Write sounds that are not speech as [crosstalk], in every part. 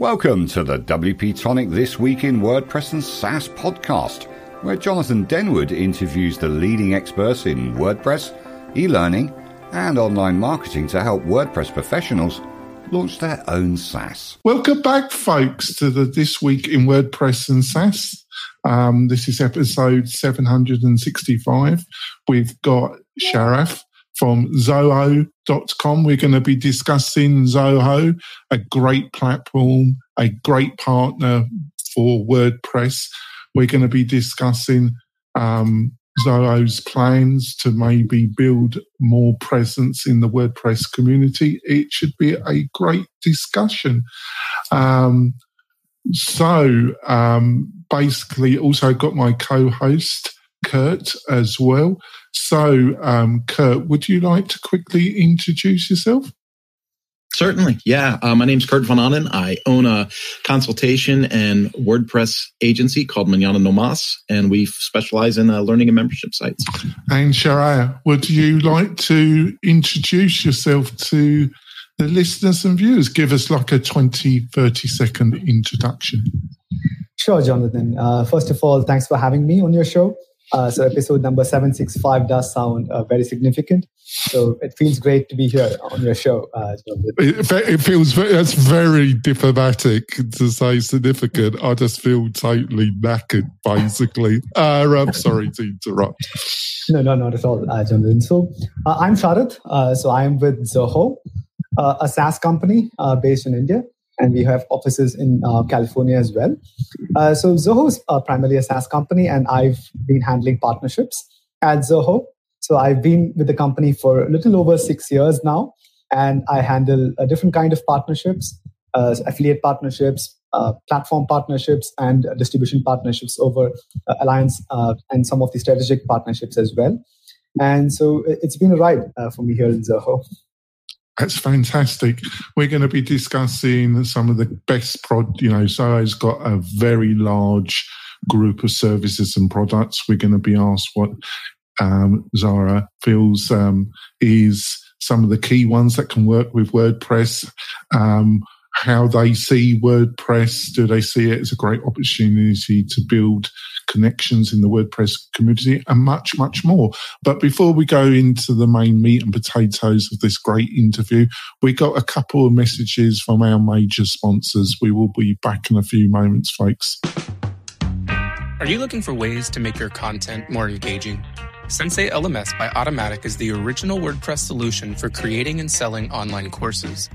Welcome to the WP Tonic This Week in WordPress and SaaS podcast, where Jonathan Denwood interviews the leading experts in WordPress, e learning, and online marketing to help WordPress professionals launch their own SaaS. Welcome back, folks, to the This Week in WordPress and SaaS. Um, this is episode 765. We've got Sharath from Zoho.com. We're going to be discussing Zoho, a great platform, a great partner for WordPress. We're going to be discussing um, Zoho's plans to maybe build more presence in the WordPress community. It should be a great discussion. Um, so, um, basically, also got my co host, Kurt, as well. So, um, Kurt, would you like to quickly introduce yourself? Certainly. Yeah. Uh, my name's Kurt Von Ahnen. I own a consultation and WordPress agency called Manana No Mas, and we specialize in uh, learning and membership sites. And Sharaya, would you like to introduce yourself to the listeners and viewers? Give us like a 20, 30 second introduction. Sure, Jonathan. Uh, first of all, thanks for having me on your show. Uh, so episode number 765 does sound uh, very significant. So it feels great to be here on your show. Uh, it, it, feels that's very diplomatic to say significant. I just feel totally knackered, basically. Uh, I'm sorry to interrupt. No, no, not at all, uh, Jonathan. So uh, I'm Sharath. Uh, so I'm with Zoho, uh, a SaaS company based in India and we have offices in uh, California as well. Uh, so Zoho is uh, primarily a SaaS company, and I've been handling partnerships at Zoho. So I've been with the company for a little over six years now, and I handle a different kind of partnerships, uh, affiliate partnerships, uh, platform partnerships, and distribution partnerships over uh, Alliance and some of the strategic partnerships as well. And so it's been a ride for me here in Zoho. That's fantastic. We're going to be discussing some of the best prod. You know, Zoho's got a very large group of services and products. We're going to be asked what um, Zara feels um, is some of the key ones that can work with WordPress. Um, how they see WordPress. Do they see it as a great opportunity to build connections in the WordPress community and much, much more? But before we go into the main meat and potatoes of this great interview, we got a couple of messages from our major sponsors. We will be back in a few moments, folks. Are you looking for ways to make your content more engaging? Sensei LMS by Automattic is the original WordPress solution for creating and selling online courses.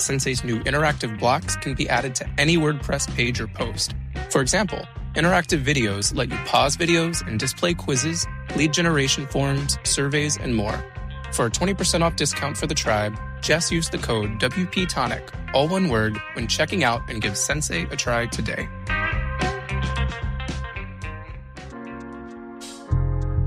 Sensei's new interactive blocks can be added to any WordPress page or post. For example, interactive videos let you pause videos and display quizzes, lead generation forms, surveys, and more. For a 20% off discount for the tribe, just use the code WPTonic, all one word, when checking out and give Sensei a try today.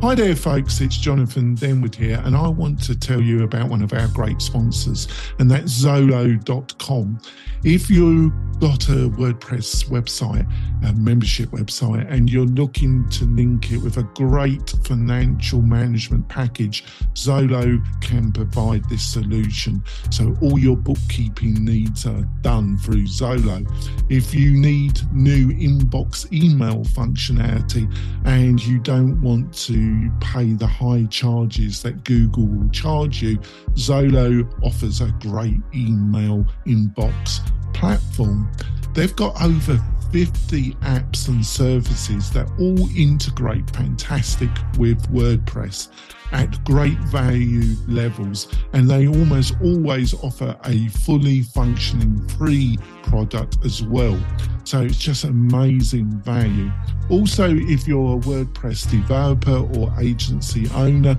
Hi there, folks. It's Jonathan Denwood here, and I want to tell you about one of our great sponsors, and that's Zoho.com. If you've got a WordPress website, a membership website, and you're looking to link it with a great financial management package, Zoho can provide this solution. So all your bookkeeping needs are done through Zoho. If you need new inbox email functionality and you don't want to pay the high charges that Google will charge you, Zoho offers a great email inbox platform. They've got over 50 apps and services that all integrate fantastic with WordPress at great value levels, and they almost always offer a fully functioning free product as well. So it's just amazing value. Also, if you're a WordPress developer or agency owner,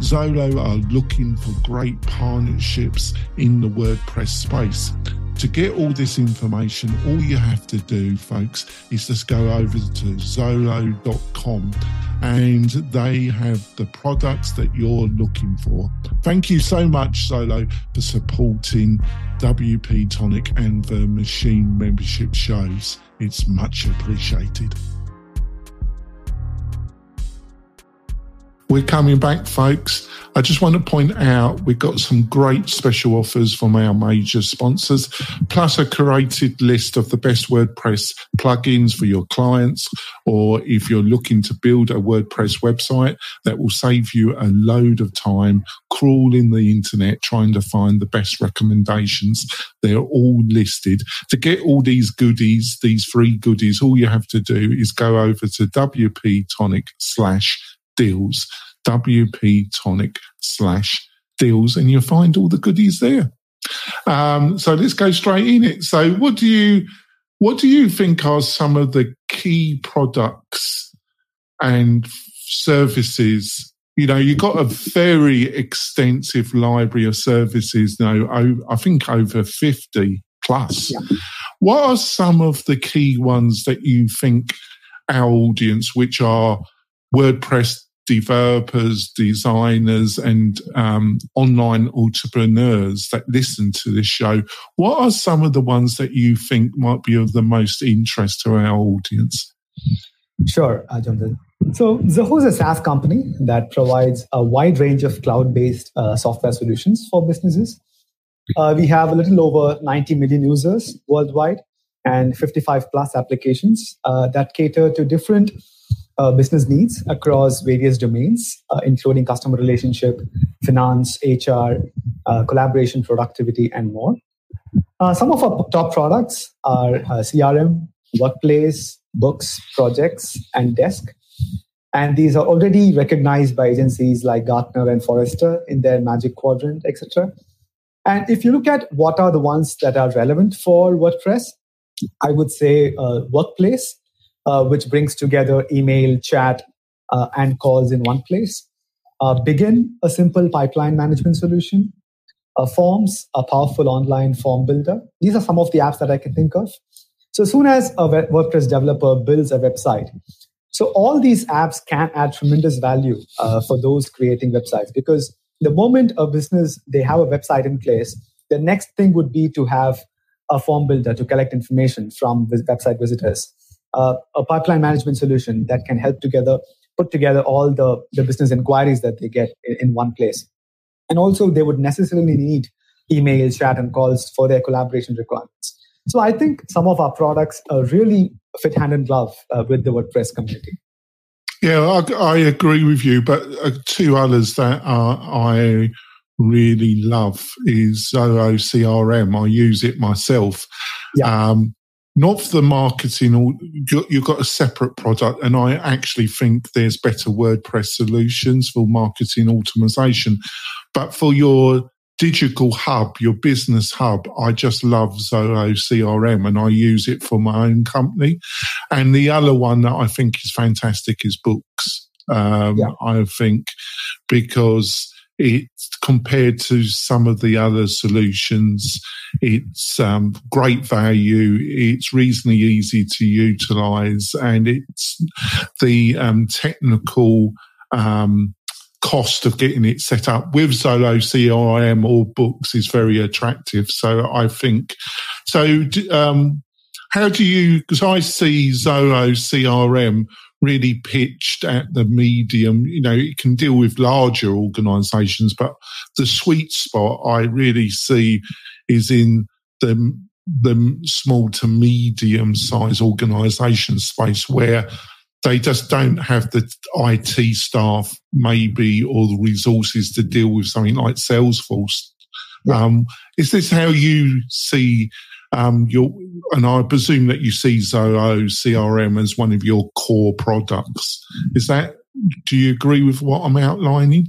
Zoho are looking for great partnerships in the WordPress space. To get all this information, all you have to do, folks, is just go over to Zoho.com and they have the products that you're looking for. Thank you so much, Zoho, for supporting WP Tonic and the Machine membership shows. It's much appreciated. We're coming back, folks. I just want to point out we've got some great special offers from our major sponsors, plus a curated list of the best WordPress plugins for your clients, or if you're looking to build a WordPress website that will save you a load of time crawling the internet trying to find the best recommendations. They're all listed. To get all these goodies, these free goodies, all you have to do is go over to WP Tonic slash deals WP Tonic slash deals, and you'll find all the goodies there. Um, so let's go straight in it. So, what do you what do you think are some of the key products and services? You know, you've got a very extensive library of services now, I think over 50 plus. Yeah. What are some of the key ones that you think our audience, which are WordPress developers, designers, and um, online entrepreneurs that listen to this show, what are some of the ones that you think might be of the most interest to our audience? Sure, uh, Jonathan. So, Zoho is a SaaS company that provides a wide range of cloud based uh, software solutions for businesses. Uh, we have a little over 90 million users worldwide and 55 plus applications uh, that cater to different uh, business needs across various domains, uh, including customer relationship, finance, HR, uh, collaboration, productivity, and more. Uh, some of our top products are uh, CRM, Workplace, Books, Projects, and Desk. And these are already recognized by agencies like Gartner and Forrester in their Magic Quadrant, etc. And if you look at what are the ones that are relevant for WordPress, I would say uh, Workplace uh, which brings together email, chat, uh, and calls in one place. Uh, Bigin, a simple pipeline management solution. Uh, forms, a powerful online form builder. These are some of the apps that I can think of. So, as soon as a WordPress developer builds a website, so all these apps can add tremendous value uh, for those creating websites because the moment a business they have a website in place, the next thing would be to have a form builder to collect information from website visitors uh, a pipeline management solution that can help together put together all the, the business inquiries that they get in, in one place. And also, they would necessarily need emails, chat, and calls for their collaboration requirements. So I think some of our products uh, really fit hand in glove uh, with the WordPress community. Yeah, I, I agree with you. But uh, two others that I really love is Zoho CRM. I use it myself. Yeah. Um, not for the marketing or you've got a separate product and i actually think there's better wordpress solutions for marketing automation. But for your digital hub your business hub i just love zoho crm and i use it for my own company. And the other one that i think is fantastic is books. Um, yeah. i think because it's compared to some of the other solutions. It's um, great value. It's reasonably easy to utilize, and it's the um, technical um, cost of getting it set up with Zoho CRM or books is very attractive. So I think so. Um, how do you? Because I see Zoho CRM really pitched at the medium. You know, it can deal with larger organisations, but the sweet spot I really see is in the the small to medium size organisation space where they just don't have the IT staff, maybe, or the resources to deal with something like Salesforce. Um, is this how you see um, and I presume that you see Zoho CRM as one of your core products. Is that, do you agree with what I'm outlining?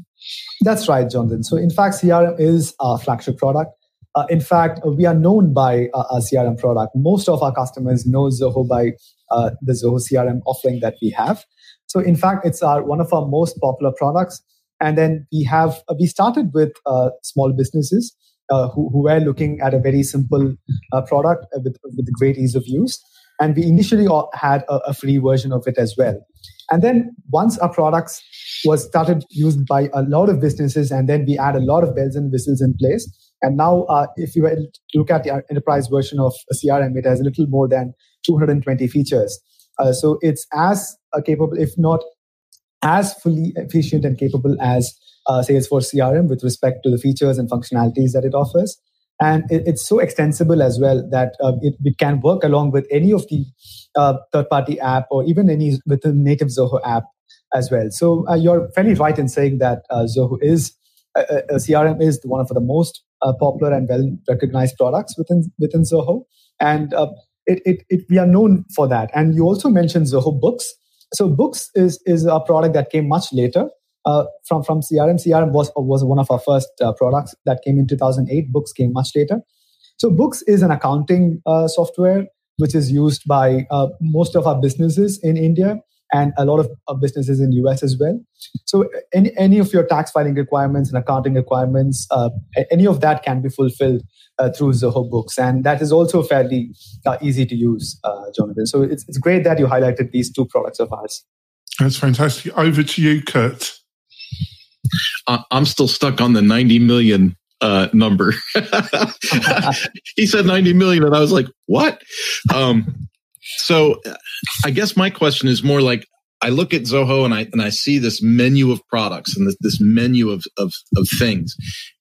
That's right, Jonathan. So, in fact, CRM is our flagship product. Uh, in fact, we are known by uh, our CRM product. Most of our customers know Zoho by uh, the Zoho CRM offering that we have. So, in fact, it's our one of our most popular products. And then we have we started with uh, small businesses uh, who, who, were looking at a very simple uh, product with, with great ease of use. And we initially had a, a, free version of it as well. And then once our products was started used by a lot of businesses, and then we add a lot of bells and whistles in place. And now, uh, if you look at the enterprise version of CRM, it has a little more than 220 features. Uh, so it's as uh, capable, if not as fully efficient and capable as uh, Salesforce CRM with respect to the features and functionalities that it offers. And it, it's so extensible as well that uh, it, it, can work along with any of the uh, third party app or even any with the native Zoho app as well. So uh, you're fairly right in saying that uh, Zoho is uh, CRM is one of the most popular and well recognized products within within Zoho, and it, it, it, we are known for that. And you also mentioned Zoho Books. So Books is is a product that came much later uh, from from CRM. CRM was was one of our first uh, products that came in 2008. Books came much later. So Books is an accounting uh, software which is used by uh, most of our businesses in India and a lot of, of businesses in US as well. So any, any of your tax filing requirements and accounting requirements, uh, any of that can be fulfilled uh, through Zoho Books. And that is also fairly uh, easy to use, uh, Jonathan. So it's, it's great that you highlighted these two products of ours. That's fantastic. Over to you, Kurt. I'm still stuck on the 90 million uh, number. [laughs] he said 90 million, and I was like, what? Um, so I guess my question is more like I look at Zoho and I and I see this menu of products and this, this menu of, of of things.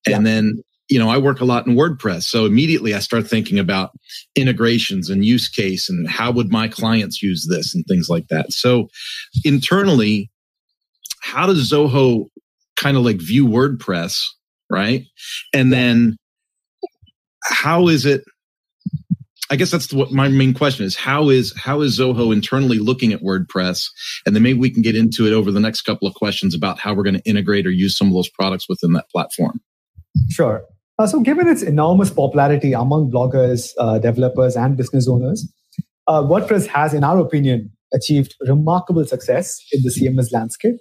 And yeah. then, you know, I work a lot in WordPress. So immediately I start thinking about integrations and use case and how would my clients use this and things like that. So internally, how does Zoho kind of like view WordPress, right? And then how is it I guess that's what my main question is. How is how is Zoho internally looking at WordPress? And then maybe we can get into it over the next couple of questions about how we're going to integrate or use some of those products within that platform. Sure. Uh, so, given its enormous popularity among bloggers, uh, developers, and business owners, uh, WordPress has, in our opinion, achieved remarkable success in the CMS landscape.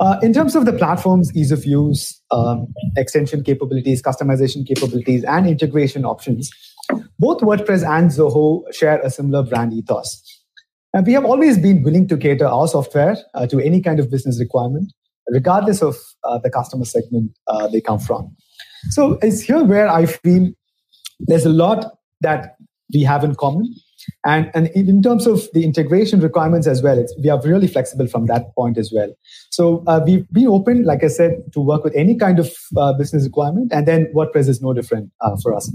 Uh, in terms of the platform's ease of use, um, extension capabilities, customization capabilities, and integration options, both WordPress and Zoho share a similar brand ethos. And we have always been willing to cater our software uh, to any kind of business requirement, regardless of uh, the customer segment uh, they come from. So it's here where I feel there's a lot that we have in common. And, and in terms of the integration requirements as well, we are really flexible from that point as well. So uh, we've been open, like I said, to work with any kind of uh, business requirement. And then WordPress is no different uh, for us.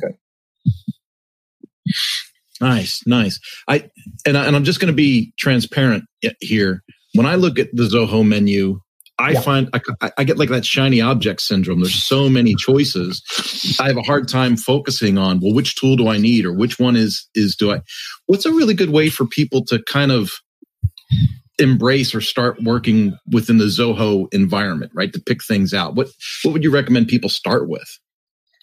Nice, nice. I and, I, and I'm just going to be transparent here. When I look at the Zoho menu, I yeah. find I, I, get like that shiny object syndrome. There's so many choices. I have a hard time focusing on well, which tool do I need or which one is is do I? What's a really good way for people to kind of embrace or start working within the Zoho environment, right? To pick things out. What what would you recommend people start with?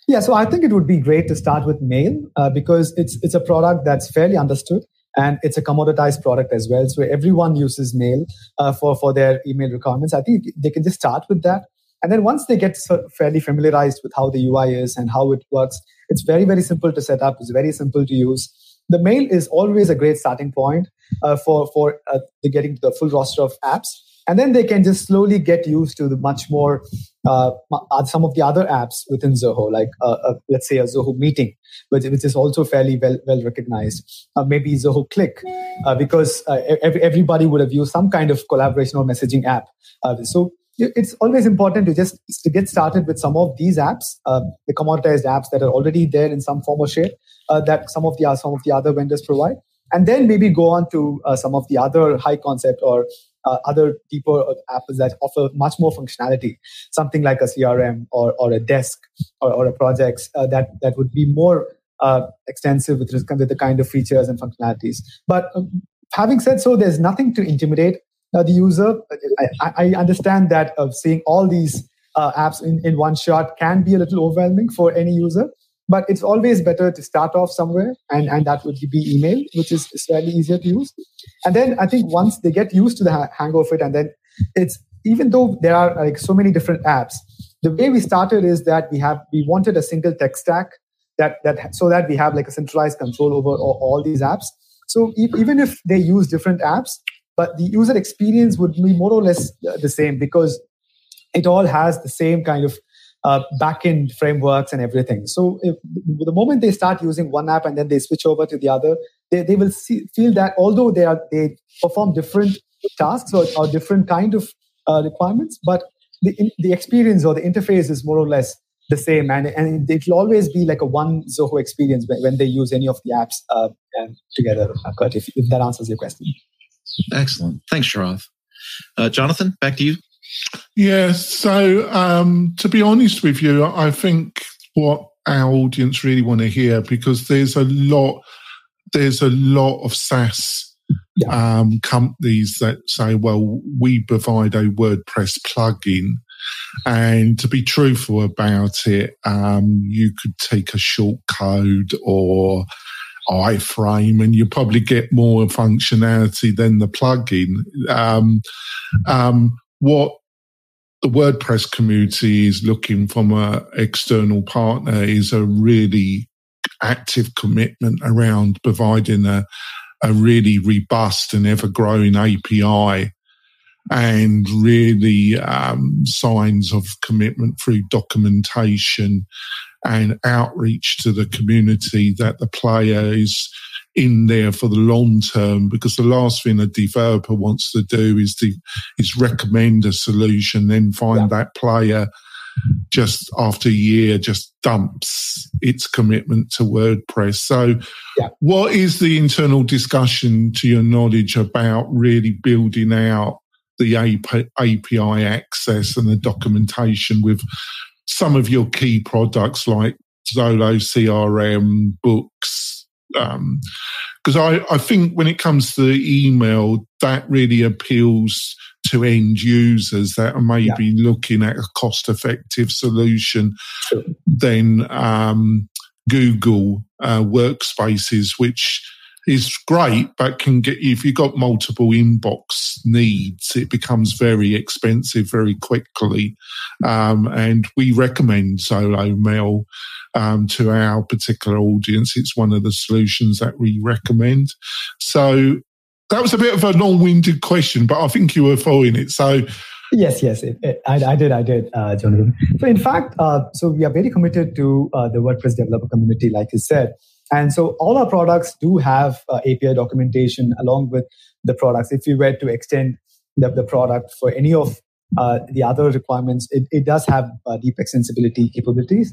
Yeah, so I think it would be great to start with Mail uh, because it's it's a product that's fairly understood and it's a commoditized product as well. So everyone uses Mail uh, for for their email requirements. I think they can just start with that, and then once they get fairly familiarized with how the UI is and how it works, it's very very simple to set up. It's very simple to use. The Mail is always a great starting point uh, for for uh, getting to the full roster of apps and then they can just slowly get used to the much more uh, uh, some of the other apps within Zoho, like uh, uh, let's say a Zoho meeting, which, which is also fairly well well recognized. Uh, maybe Zoho Cliq, uh, because every, everybody would have used some kind of collaboration or messaging app. so it's always important to just to get started with some of these apps, the commoditized apps that are already there in some form or shape that some of the some of the other vendors provide and then maybe go on to uh, some of the other high concept or uh, other deeper apps that offer much more functionality, something like a CRM or, or a desk or, or a projects uh, that, that would be more uh, extensive with, with the kind of features and functionalities. But um, having said so, there's nothing to intimidate uh, the user. I, I understand that of seeing all these uh, apps in, in one shot can be a little overwhelming for any user but it's always better to start off somewhere and, and that would be email which is slightly easier to use. And then i think once they get used to the hang of it and then it's even though there are like so many different apps the way we started is that we have we wanted a single tech stack that that so that we have like a centralized control over all, all these apps. So even if they use different apps but the user experience would be more or less the same because it all has the same kind of uh, backend frameworks and everything. So if, the moment they start using one app and then they switch over to the other, they, they will see, feel that although they are they perform different tasks or, or different kind of uh, requirements, but the, the experience or the interface is more or less the same. And, and it'll always be like a one zoho experience when, when they use any of the apps uh, together Kurt, if, if that answers your question. Excellent. Thanks sharath. Uh, jonathan back to you yeah so um, to be honest with you i think what our audience really want to hear because there's a lot there's a lot of SaaS yeah. um, companies that say, well, we provide a WordPress plugin. And to be truthful about it, um, you could take a short code or iframe and you probably get more functionality than the plugin. Um, um, what the WordPress community is looking from an external partner is a really active commitment around providing a, a really robust and ever growing API and really um, signs of commitment through documentation and outreach to the community that the player is in there for the long term because the last thing a developer wants to do is to, is recommend a solution then find yeah. that player just after a year just dumps its commitment to WordPress. So, yeah. what is the internal discussion, to your knowledge, about really building out the API access and the documentation with some of your key products like Zoho CRM, books? Because um, I, I think when it comes to email, that really appeals to end users that are maybe yeah. looking at a cost effective solution sure. than um, Google uh, workspaces, which is great, but can get if you've got multiple inbox needs, it becomes very expensive very quickly. Um, and we recommend Zoho Mail um, to our particular audience. It's one of the solutions that we recommend. So that was a bit of a long-winded question, but I think you were following it. So Yes, yes, it, it, I, I, did, I did, uh. So, in fact, uh, so we are very committed to uh, the WordPress developer community, like you said, and so all our products do have uh, API documentation along with the products. If you were to extend the, the product for any of uh, the other requirements, it, it does have uh, deep extensibility capabilities.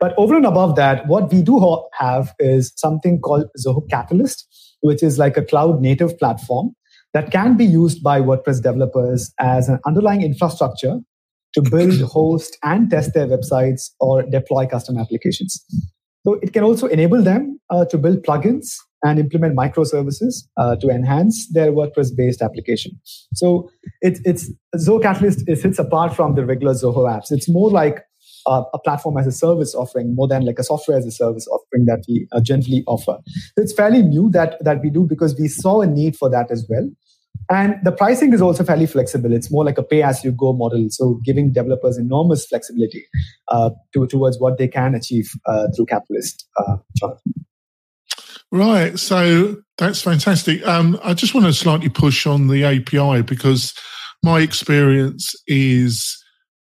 But over and above that, what we do have is something called Zoho Catalyst which is like a cloud native platform that can be used by WordPress developers as an underlying infrastructure to build, [clears throat] host, and test their websites or deploy custom applications. So it can also enable them uh, to build plugins and implement microservices uh, to enhance their WordPress-based application. So it, it's Zoho Catalyst it sits apart from the regular Zoho apps. It's more like uh, a platform as a service offering more than like a software as a service offering that we uh, generally offer. It's fairly new that that we do because we saw a need for that as well. And the pricing is also fairly flexible. It's more like a pay as you go model. So giving developers enormous flexibility uh, to, towards what they can achieve uh, through Catalyst. Uh, right. So that's fantastic. Um, I just want to slightly push on the API because my experience is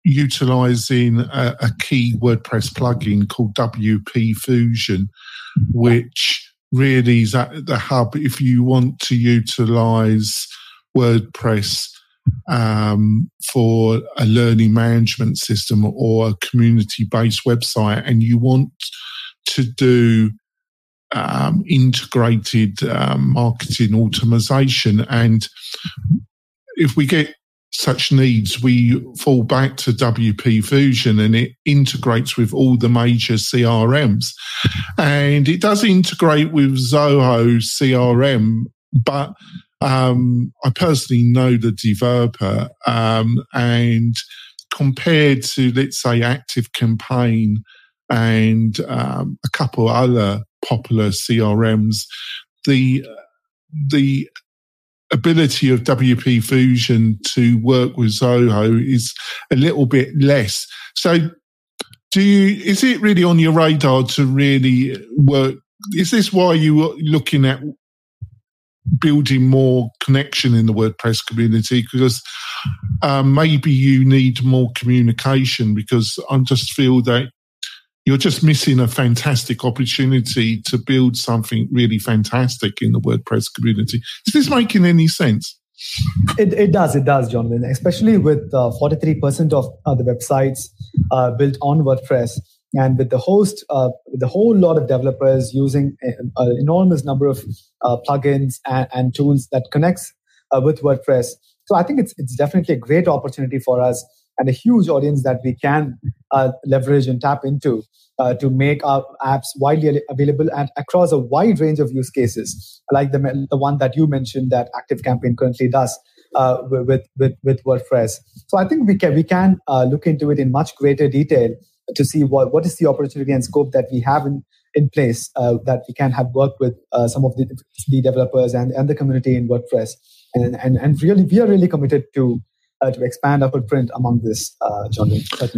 utilizing a, a, key WordPress plugin called WP Fusion, which really is at the hub if you want to utilize WordPress um, for a learning management system or a community based website and you want to do um, integrated um, marketing automation and if we get such needs, we fall back to WP Fusion and it integrates with all the major CRMs. And it does integrate with Zoho CRM, but um, I personally know the developer um, and compared to, let's say, ActiveCampaign and um, a couple other popular CRMs, the the ability of WP Fusion to work with Zoho is a little bit less. So, do you? Is it really on your radar to really work? Is this why you are looking at building more connection in the WordPress community? Because um, maybe you need more communication. Because I just feel that you're just missing a fantastic opportunity to build something really fantastic in the WordPress community. Is this making any sense? It, it does, it does, Jonathan. Especially with uh, 43% of uh, the websites uh, built on WordPress, and with the host, uh, with the whole lot of developers using an enormous number of uh, plugins and, and, tools that connects uh, with WordPress. So I think it's it's definitely a great opportunity for us and a huge audience that we can leverage and tap into uh, to make our apps widely available and across a wide range of use cases, like the, the one that you mentioned that ActiveCampaign currently does uh, with, with, with WordPress. So I think we can, we can uh, look into it in much greater detail to see what, what is the opportunity and scope that we have in, in place uh, that we can have worked with uh, some of the, the developers and, and the community in WordPress. And, and, and really, we are really committed to uh, to expand our footprint among this, uh, John.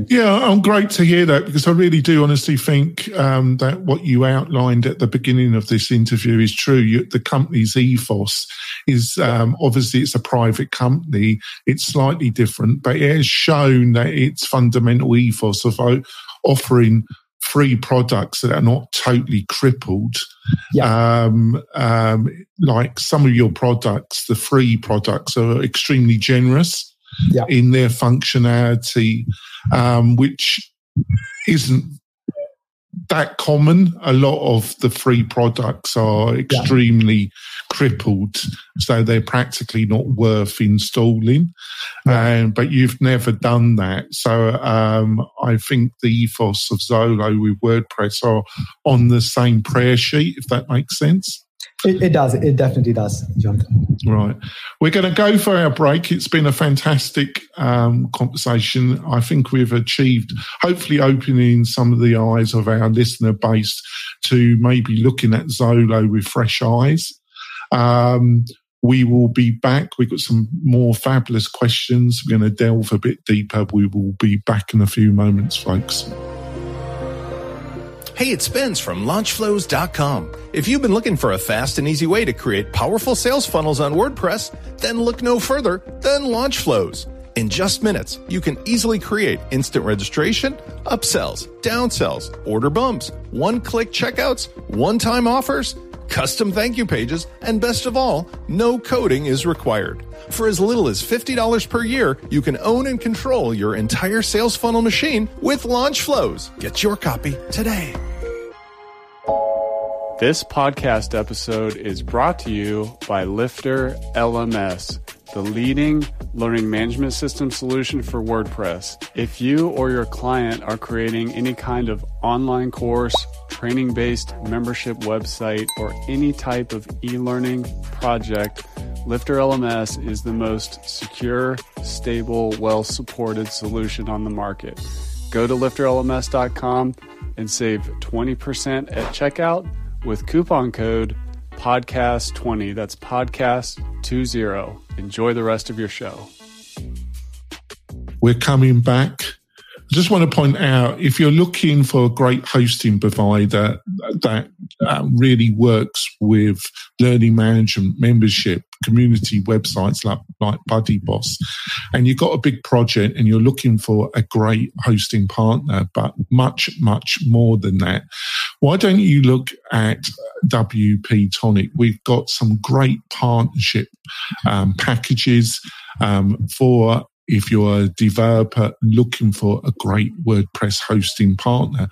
Yeah, I'm great to hear that because I really do honestly think um, that what you outlined at the beginning of this interview is true. You, the company's ethos is um, obviously it's a private company. It's slightly different, but it has shown that its fundamental ethos of offering free products that are not totally crippled. Yeah. Um, um, like some of your products, the free products are extremely generous yeah. in their functionality, um, which isn't that common. A lot of the free products are extremely yeah. crippled, so they're practically not worth installing. Yeah. Um, but you've never done that, so um, I think the ethos of Zoho with WordPress are on the same prayer sheet, if that makes sense. It, it, does. It definitely does, Jonathan. Right. We're going to go for our break. It's been a fantastic um, conversation. I think we've achieved, hopefully, opening some of the eyes of our listener base to maybe looking at Zoho with fresh eyes. Um, we will be back. We've got some more fabulous questions. We're going to delve a bit deeper. We will be back in a few moments, folks. Hey, it's Spence from LaunchFlows.com. If you've been looking for a fast and easy way to create powerful sales funnels on WordPress, then look no further than LaunchFlows. In just minutes, you can easily create instant registration, upsells, downsells, order bumps, one-click checkouts, one-time offers, custom thank you pages, and best of all, no coding is required. For as little as $50 per year, you can own and control your entire sales funnel machine with LaunchFlows. Get your copy today. This podcast episode is brought to you by Lifter LMS, the leading learning management system solution for WordPress. If you or your client are creating any kind of online course, training based membership website, or any type of e learning project, Lifter LMS is the most secure, stable, well supported solution on the market. Go to lifterlms.com and save 20% at checkout with coupon code podcast20. That's podcast20. Enjoy the rest of your show. We're coming back. I just want to point out if you're looking for a great hosting provider that uh, really works with learning management membership community websites like, like BuddyBoss, and you've got a big project and you're looking for a great hosting partner, but much, much more than that, why don't you look at WP Tonic? We've got some great partnership um, packages um, for if you're a developer looking for a great WordPress hosting partner,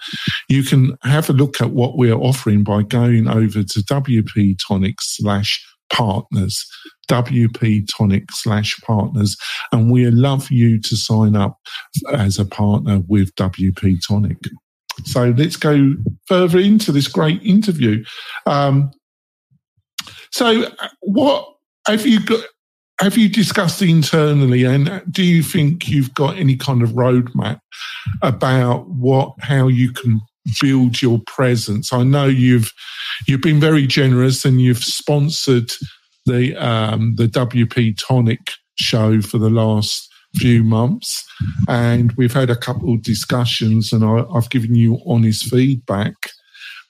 you can have a look at what we're offering by going over to WP Tonic slash partners, WP Tonic slash partners. And we love you to sign up as a partner with WP Tonic. So let's go further into this great interview. Um, so, what have you got? Have you discussed internally, and do you think you've got any kind of roadmap about what how you can build your presence. I know you've you've been very generous and you've sponsored the um, the WP Tonic show for the last few months, and we've had a couple of discussions, and I, have given you honest feedback.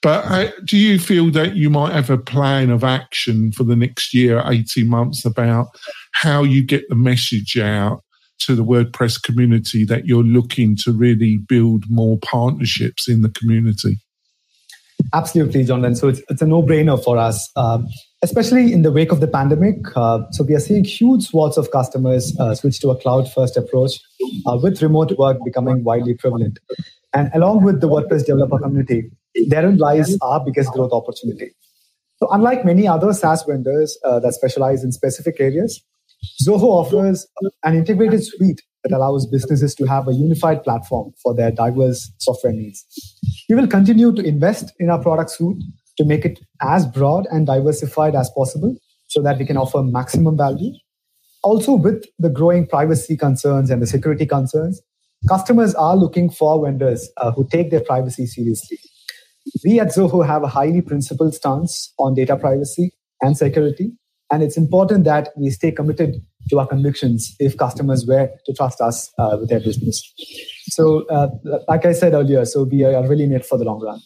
But uh, do you feel that you might have a plan of action for the next year, eighteen months, about how you get the message out to the WordPress community that you're looking to really build more partnerships in the community? Absolutely, John. And so it's, it's a no brainer for us. Um, especially in the wake of the pandemic. Uh, so we are seeing huge swaths of customers uh, switch to a cloud-first approach, uh, with remote work becoming widely prevalent. And along with the WordPress developer community, therein lies our biggest growth opportunity. So unlike many other SaaS vendors uh, that specialize in specific areas, Zoho offers an integrated suite that allows businesses to have a unified platform for their diverse software needs. We will continue to invest in our product suite to make it as broad and diversified as possible so that we can offer maximum value. Also, with the growing privacy concerns and the security concerns, customers are looking for vendors uh, who take their privacy seriously. We at Zoho have a highly principled stance on data privacy and security, and it's important that we stay committed to our convictions if customers were to trust us uh, with their business. So, uh, like I said earlier, so we are really in it for the long run.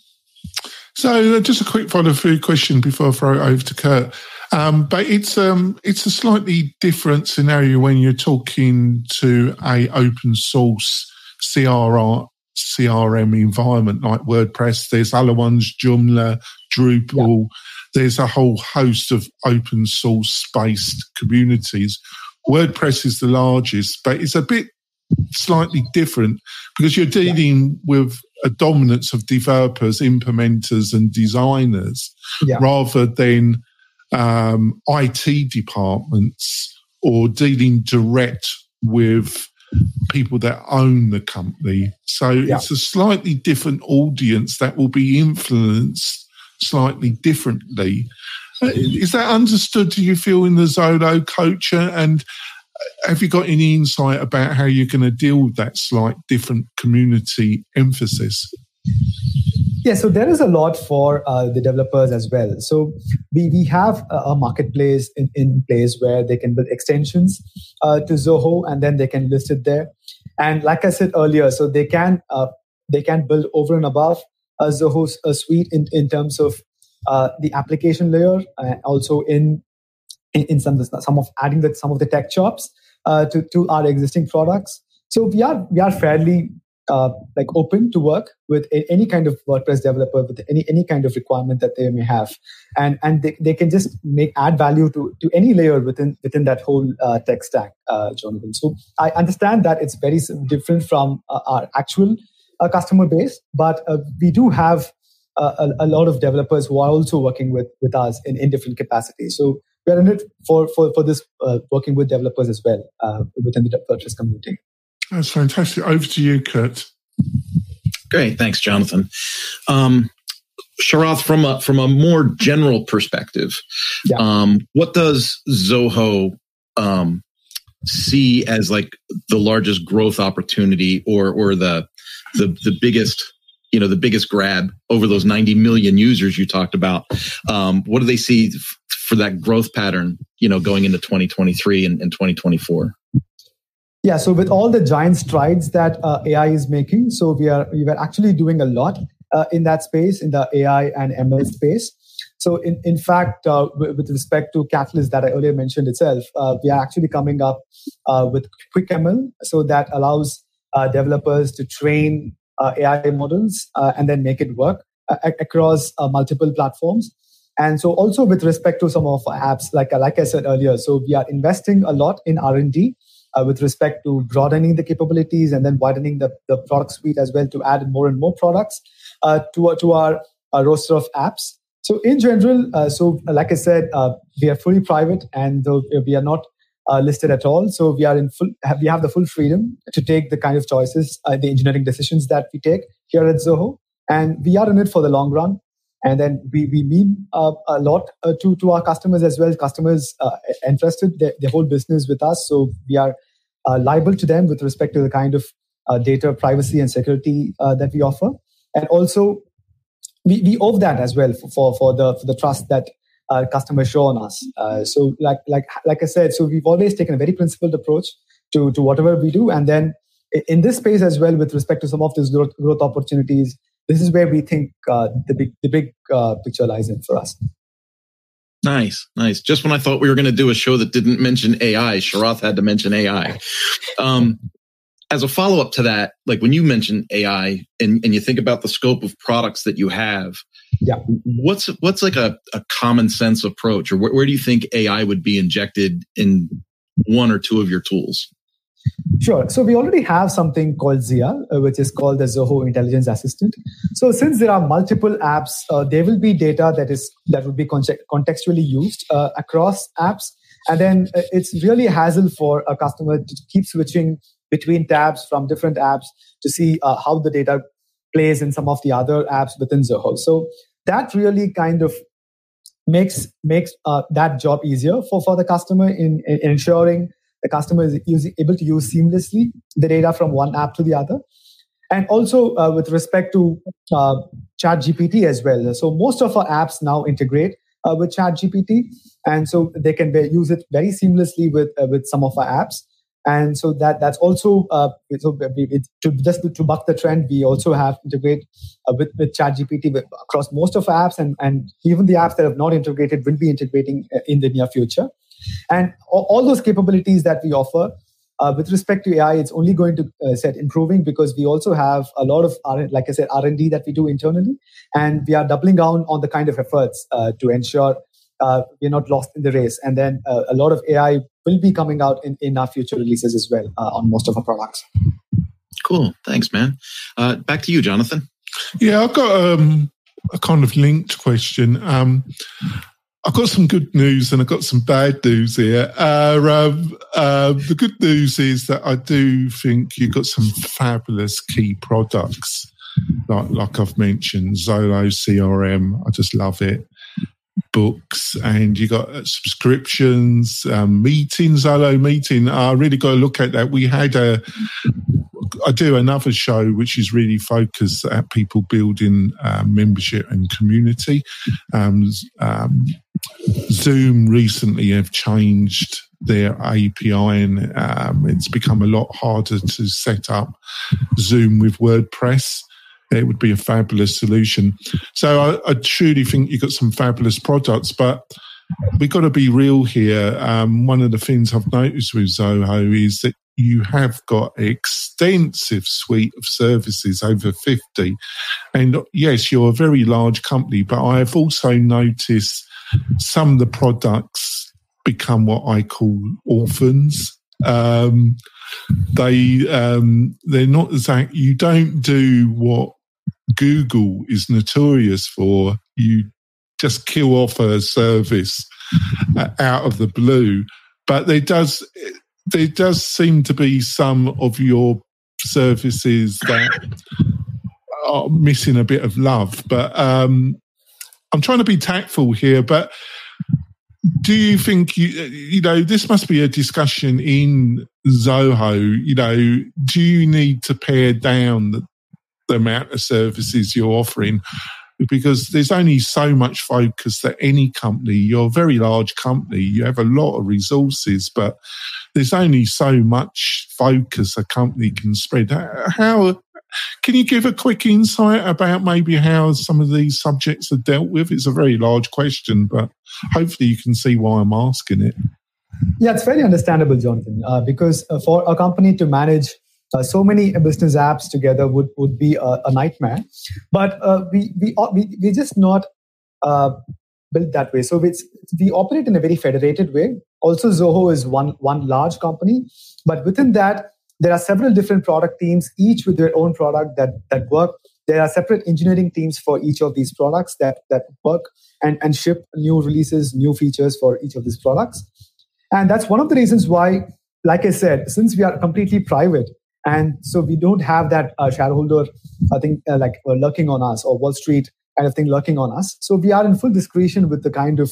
So, uh, just a quick follow through question before I throw it over to Kurt. Um, but it's um, it's a slightly different scenario when you're talking to a open source CRR, CRM environment like WordPress. There's other ones, Joomla, Drupal. Yeah. There's a whole host of open source based communities. WordPress is the largest, but it's a bit slightly different because you're dealing yeah. with a dominance of developers, implementers, and designers yeah. rather than um, IT departments or dealing direct with people that own the company. So yeah. it's a slightly different audience that will be influenced slightly differently. Uh, is that understood, do you feel, in the Zoho culture? And have you got any insight about how you're going to deal with that slight different community emphasis? Yeah, so there is a lot for uh, the developers as well. So we, we have a, a marketplace in, in place where they can build extensions uh, to Zoho and then they can list it there. And like I said earlier, so they can uh, they can build over and above Zoho a suite in, in terms of uh, the application layer, and also in in, in some some of adding that some of the tech chops uh, to to our existing products. So we are we are fairly uh, like open to work with a, any kind of WordPress developer with any any kind of requirement that they may have, and and they, they can just make add value to to any layer within within that whole uh, tech stack, uh, Jonathan. So I understand that it's very different from uh, our actual uh, customer base, but we do have a, a, lot of developers who are also working with with us in, in different capacities. So we're in it for for for this working with developers as well within the WordPress community. That's fantastic. Over to you, Kurt. Great, thanks, Jonathan. Um, Sharath, from a from a more general perspective, yeah. um, what does Zoho um, see as like the largest growth opportunity, or or the the the biggest you know the biggest grab over those 90 million users you talked about? Um, what do they see f- for that growth pattern? You know, going into 2023 and, and 2024. Yeah, so with all the giant strides that uh, AI is making, so we are we were actually doing a lot uh, in that space, in the AI and ML space. So in, in fact, uh, with respect to Catalyst that I earlier mentioned itself, uh, we are actually coming up uh, with QuickML, so that allows uh, developers to train AI models and then make it work across multiple platforms. And so also with respect to some of our apps, like like I said earlier, so we are investing a lot in R and D uh, with respect to broadening the capabilities and then widening the, the product suite as well to add more and more products uh, to, to our, roster of apps. So in general, uh, so like I said, uh, we are fully private and we are not uh, listed at all. So we are in full, we have the full freedom to take the kind of choices, uh, the engineering decisions that we take here at Zoho. And we are in it for the long run and then we, we mean uh, a lot uh, to, to our customers as well. Customers uh, entrusted their, their, whole business with us, so we are uh, liable to them with respect to the kind of uh, data privacy and security uh, that we offer, and also we, we owe that as well for, for, for the for the trust that customers show on us. so, like like like I said, so we've always taken a very principled approach to to whatever we do, and then in this space as well, with respect to some of these growth, growth opportunities this is where we think uh, the big the big uh, picture lies in for us. Nice, nice. Just when I thought we were going to do a show that didn't mention AI, Sharath had to mention AI. Um, as a follow up to that, like when you mention AI and, and you think about the scope of products that you have, yeah, what's what's like a, a common sense approach, or where, where do you think AI would be injected in one or two of your tools? Sure. So we already have something called Zia, uh, which is called the Zoho Intelligence Assistant. So since there are multiple apps, uh, there will be data that is that would be contextually used uh, across apps, and then uh, it's really a hassle for a customer to keep switching between tabs from different apps to see uh, how the data plays in some of the other apps within Zoho. So that really kind of makes makes that job easier for, for the customer in, in ensuring the customer is using, able to use seamlessly the data from one app to the other. And also uh, with respect to uh, ChatGPT as well. So most of our apps now integrate uh, with ChatGPT, and so they can be, use it very seamlessly with uh, with some of our apps and so that that's also uh, so to just to, to, buck the trend we also have integrate uh, with with ChatGPT with, across most of our apps and and even the apps that have not integrated will be integrating uh, in the near future and all, all those capabilities that we offer uh, with respect to AI, it's only going to uh, set improving because we also have a lot of, R- like I said, R and D that we do internally, and we are doubling down on the kind of efforts uh, to ensure uh, we're not lost in the race. And then uh, a lot of AI will be coming out in, in our future releases as well uh, on most of our products. Cool. Thanks, man. Uh, back to you, Jonathan. Yeah, I've got um, a kind of linked question. Um, I've got some good news and I've got some bad news here. Uh, um, uh, the good news is that I do think you've got some fabulous key products, like like I've mentioned, Zoho CRM. I just love it books and you got uh, subscriptions, um, meetings, Zoho meeting. I really got to look at that. We had a, I do another show which is really focused at people building uh, membership and community. Um, um, Zoom recently have changed their API and um, it's become a lot harder to set up Zoom with WordPress it would be a fabulous solution. So I, I truly think you've got some fabulous products, but we've got to be real here. Um, one of the things I've noticed with Zoho is that you have got extensive suite of services over 50. And yes, you're a very large company, but I have also noticed some of the products become what I call orphans. Um, they um, they're not exact. You don't do what Google is notorious for. You just kill off a service uh, out of the blue, but there does there does seem to be some of your services that are missing a bit of love. But um, I'm trying to be tactful here, but do you think you you know this must be a discussion in Zoho? You know, do you need to pare down the, the amount of services you're offering? Because there's only so much focus that any company, you're a very large company, you have a lot of resources, but there's only so much focus a company can spread. How can you give a quick insight about maybe how some of these subjects are dealt with? It's a very large question, but hopefully you can see why I'm asking it. Yeah, it's very understandable, Jonathan, uh, because uh, for a company to manage uh, so many business apps together would, would be a, a nightmare. But uh, we, we, uh, we, we just not uh, built that way. So we operate in a very federated way. Also, Zoho is one, one large company, but within that, there are several different product teams, each with their own product that, that work. There are separate engineering teams for each of these products that, that work and, and ship new releases, new features for each of these products. And that's one of the reasons why, like I said, since we are completely private, and so we don't have that uh, shareholder, I think, uh, like uh, lurking on us or Wall Street kind of thing lurking on us. So we are in full discretion with the kind of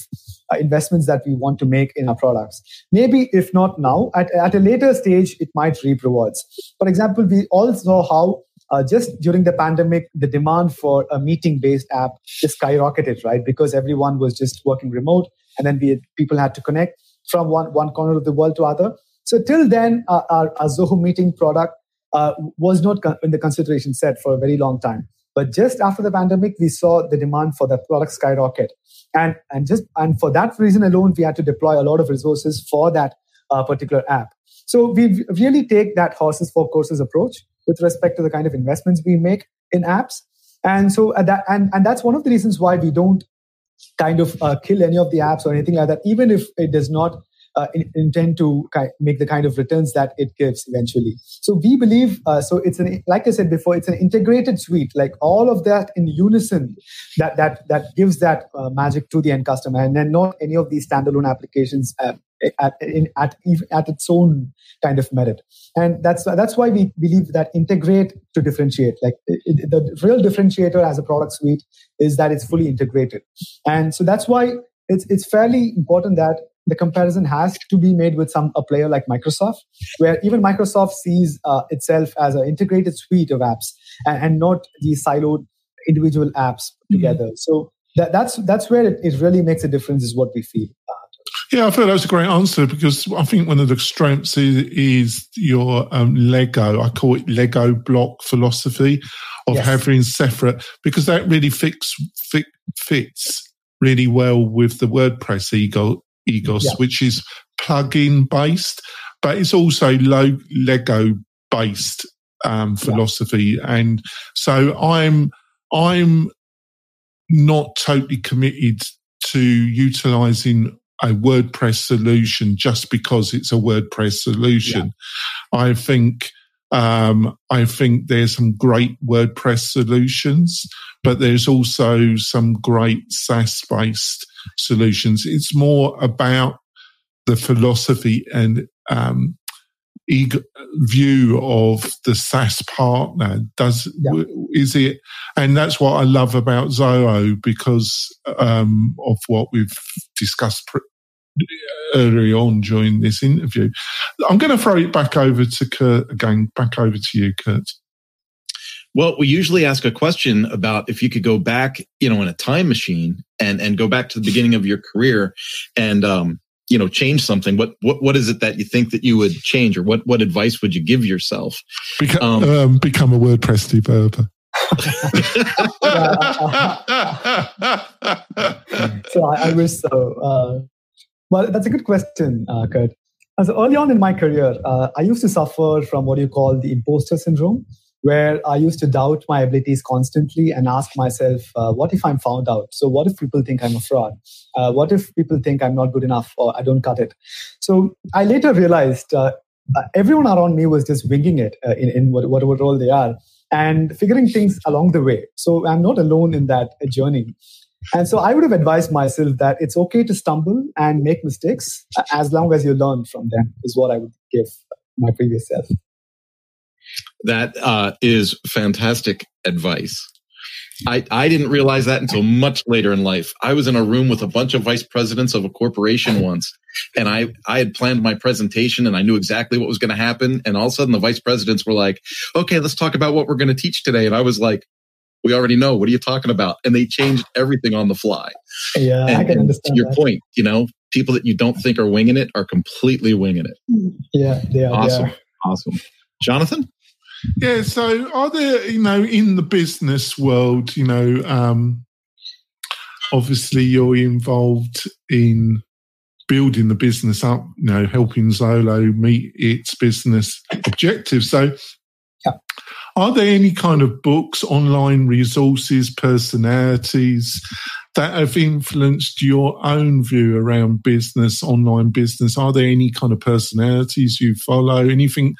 uh, investments that we want to make in our products. Maybe if not now, at, at a later stage, it might reap rewards. For example, we all saw how uh, just during the pandemic, the demand for a meeting-based app just skyrocketed, right? Because everyone was just working remote, and then we had, people had to connect from one, one corner of the world to other. So till then, uh, our, our Zoho meeting product uh, was not in the consideration set for a very long time. But just after the pandemic, we saw the demand for the product skyrocket, and and just and for that reason alone, we had to deploy a lot of resources for that uh, particular app. So we really take that horses for courses approach with respect to the kind of investments we make in apps. And so that and, and that's one of the reasons why we don't kind of uh, kill any of the apps or anything like that, even if it does not uh, intend to make the kind of returns that it gives eventually. So we believe, uh, so it's an, like I said before, it's an integrated suite, like all of that in unison that, that, that gives that uh, magic to the end customer and then not any of these standalone applications uh, at, in, at, at its own kind of merit. And that's, that's why we believe that integrate to differentiate, like the real differentiator as a product suite is that it's fully integrated. And so that's why it's, it's fairly important that the comparison has to be made with some a player like Microsoft, where even Microsoft sees uh, itself as an integrated suite of apps and, and not these siloed individual apps mm-hmm. together. Mm-hmm. So that, that's that's where it, it, really makes a difference, is what we feel. Yeah, I feel that was a great answer because I think one of the strengths is, is your um, Lego. I call it Lego block philosophy of yes. having separate because that really fits fit, fits really well with the WordPress ego Egos, yeah. which is plug-in based, but it's also low Lego based um, philosophy. Yeah. And so I'm I'm not totally committed to utilizing a WordPress solution just because it's a WordPress solution. Yeah. I think um, I think there's some great WordPress solutions, but there's also some great SaaS based solutions. It's more about the philosophy and um, view of the SaaS partner. Does yeah. is it? And that's what I love about Zoho because um, of what we've discussed pr- early on during this interview. I'm going to throw it back over to Kurt again. Back over to you, Kurt. Well, we usually ask a question about if you could go back, you know, in a time machine and and go back to the beginning of your career and um, you know, change something. What what what is it that you think that you would change, or what what advice would you give yourself? um, um, become a WordPress developer. [laughs] [laughs] so I, I, wish so. Uh, well, that's a good question, uh, Kurt. As early on in my career, uh, I used to suffer from what you call the imposter syndrome where I used to doubt my abilities constantly and ask myself, uh, what if I'm found out? So, what if people think I'm a fraud? Uh, what if people think I'm not good enough or I don't cut it? So, I later realized uh, uh everyone around me was just winging it uh, in, in whatever role they are and figuring things along the way. So, I'm not alone in that journey. And so I would have advised myself that it's okay to stumble and make mistakes uh, as long as you learn from them, is what I would give my previous self. That uh, is fantastic advice. I, I didn't realize that until much later in life. I was in a room with a bunch of vice presidents of a corporation once, and I, I had planned my presentation and I knew exactly what was going to happen. And all of a sudden, the vice presidents were like, okay, let's talk about what we're going to teach today. And I was like, we already know. What are you talking about? And they changed everything on the fly. Yeah, and, I can understand. To your that. point, you know, people that you don't think are winging it are completely winging it. Yeah, they are. Awesome. They are. Awesome. Jonathan? Yeah. So, are there, you know, in the business world, you know, um, obviously you're involved in building the business up, you know, helping Zoho meet its business objectives. So, yeah. Are there any kind of books, online resources, personalities that have influenced your own view around business, online business? Are there any kind of personalities you follow? Anything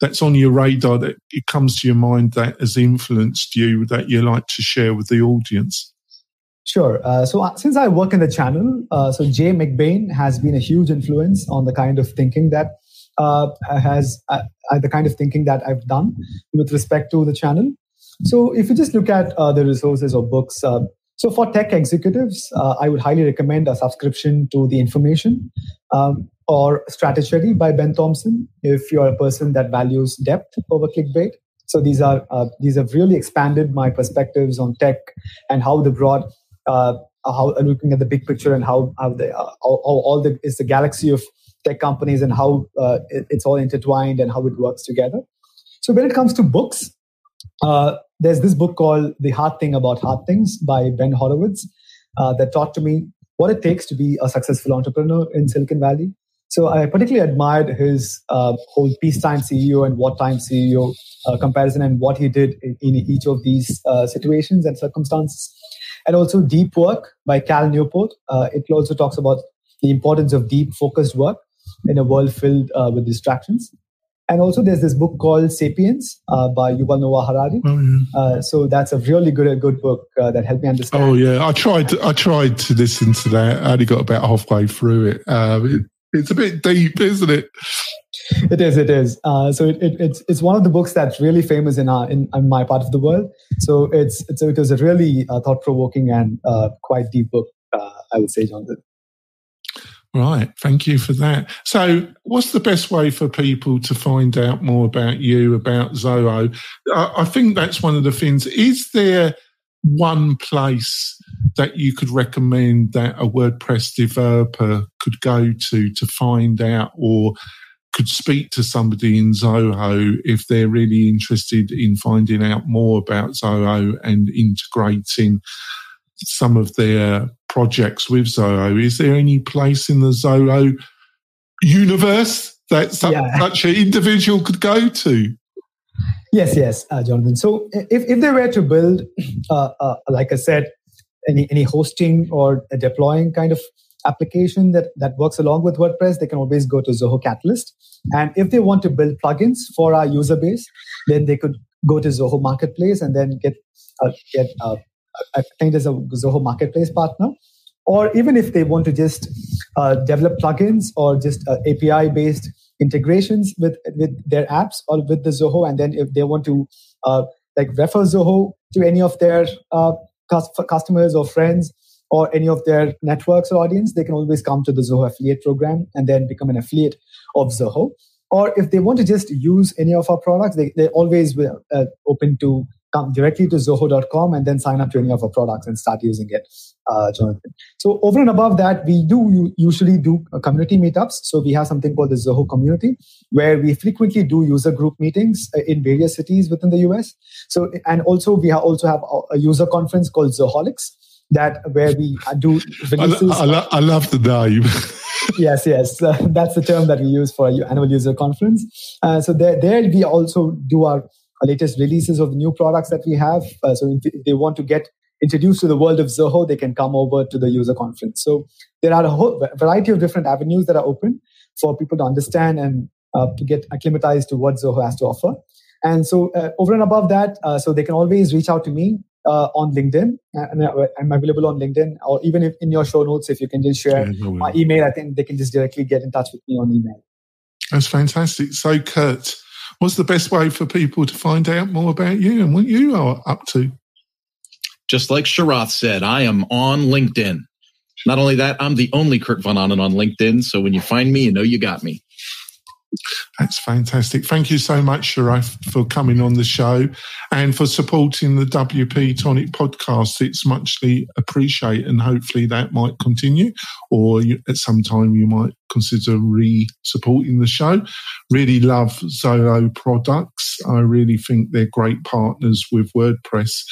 that's on your radar that it comes to your mind that has influenced you that you like to share with the audience? Sure. Uh, so uh, since I work in the channel, uh, so Jay McBain has been a huge influence on the kind of thinking that uh, has uh, uh, the kind of thinking that I've done with respect to the channel. So if you just look at the resources or books, so for tech executives, I would highly recommend a subscription to the information. Um, or Stratechery by Ben Thompson if you're a person that values depth over clickbait. So these are uh, these have really expanded my perspectives on tech and how the broad uh, how uh, looking at the big picture and how how the uh, all, all the is the galaxy of tech companies and how uh, it's all intertwined and how it works together. So when it comes to books, uh, there's this book called The Hard Thing About Hard Things by Ben Horowitz that taught to me what it takes to be a successful entrepreneur in Silicon Valley So I particularly admired his uh, whole peacetime CEO and wartime CEO uh, comparison and what he did in, in each of these uh, situations and circumstances. And also Deep Work by Cal Newport. Uh, it also talks about the importance of deep focused work in a world filled uh, with distractions. And also, there's this book called *Sapiens* uh, by Yuval Noah Harari. Oh, yeah. uh, so that's a really good, good book uh, that helped me understand. Oh yeah, I tried. To, I tried to listen to that. I only got about halfway through it. Um, it it's a bit deep, isn't it? It is. It is. Uh, so it, it, it's it's one of the books that's really famous in our in, in my part of the world. So it's, it's it was a really uh, thought provoking and uh, quite deep book. I would say, Jonathan. Right. Thank you for that. So, what's the best way for people to find out more about you, about Zoho? I, think that's one of the things. Is there one place that you could recommend that a WordPress developer could go to to find out or could speak to somebody in Zoho if they're really interested in finding out more about Zoho and integrating some of their projects with Zoho. Is there any place in the Zoho universe that such, yeah. [laughs] such an individual could go to? Yes, yes, uh, Jonathan. So if, if they were to build, uh, uh, like I said, any, any hosting or a deploying kind of application that, that works along with WordPress, they can always go to Zoho Catalyst. And if they want to build plugins for our user base, then they could go to Zoho Marketplace and then get uh, get uh, I think there's a Zoho Marketplace partner. Or even if they want to just uh, develop plugins or just uh, API based integrations with, with their apps or with the Zoho, and then if they want to uh, like refer Zoho to any of their uh, customers or friends or any of their networks or audience, they can always come to the Zoho affiliate program and then become an affiliate of Zoho. Or if they want to just use any of our products, they, they always will uh, open to come directly to zoho.com and then sign up to any of our products and start using it, uh, Jonathan. So over and above that, we do usually do community meetups. So we have something called the Zoho community where we frequently do user group meetings uh, in various cities within the US. So, and also we also have a user conference called Zoholics that where we do releases. I, lo- I love the name. [laughs] yes, yes, uh, [laughs] that's the term that we use for our annual user conference. Uh, so there, there we also do our latest releases of the new products that we have. Uh, so if, they want to get introduced to the world of Zoho, they can come over to the user conference. So there are a whole variety of different avenues that are open for people to understand and uh, to get acclimatized to what Zoho has to offer. And so uh, over and above that, uh, so they can always reach out to me uh, on LinkedIn, and uh, I'm available on LinkedIn, or even if in your show notes, if you can just share yeah, my email, I think they can just directly get in touch with me on email. That's fantastic. So, Kurt, what's the best way for people to find out more about you and what you are up to? Just like Sharath said, I am on LinkedIn. Not only that, I'm the only Kurt Von Ahnen on LinkedIn. So when you find me, you know you got me. That's fantastic. Thank you so much, Sharath, for coming on the show and for supporting the WP Tonic podcast. It's muchly appreciated, and hopefully that might continue, or you, at some time you might consider re-supporting the show. Really love Zoho products. I really think they're great partners with WordPress.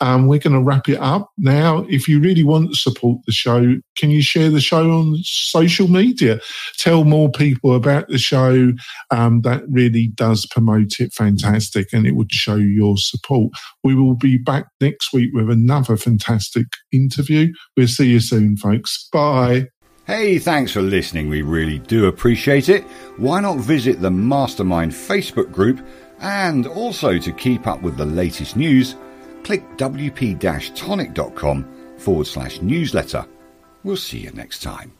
Um, we're going to wrap it up now. If you really want to support the show, can you share the show on social media? Tell more people about the show. Um, that really does promote it fantastic and it would show your support. We will be back next week with another fantastic interview. We'll see you soon, folks. Bye. Hey, thanks for listening. We really do appreciate it. Why not visit the Mastermind Facebook group? And also to keep up with the latest news, click wp-tonic.com forward slash newsletter. We'll see you next time.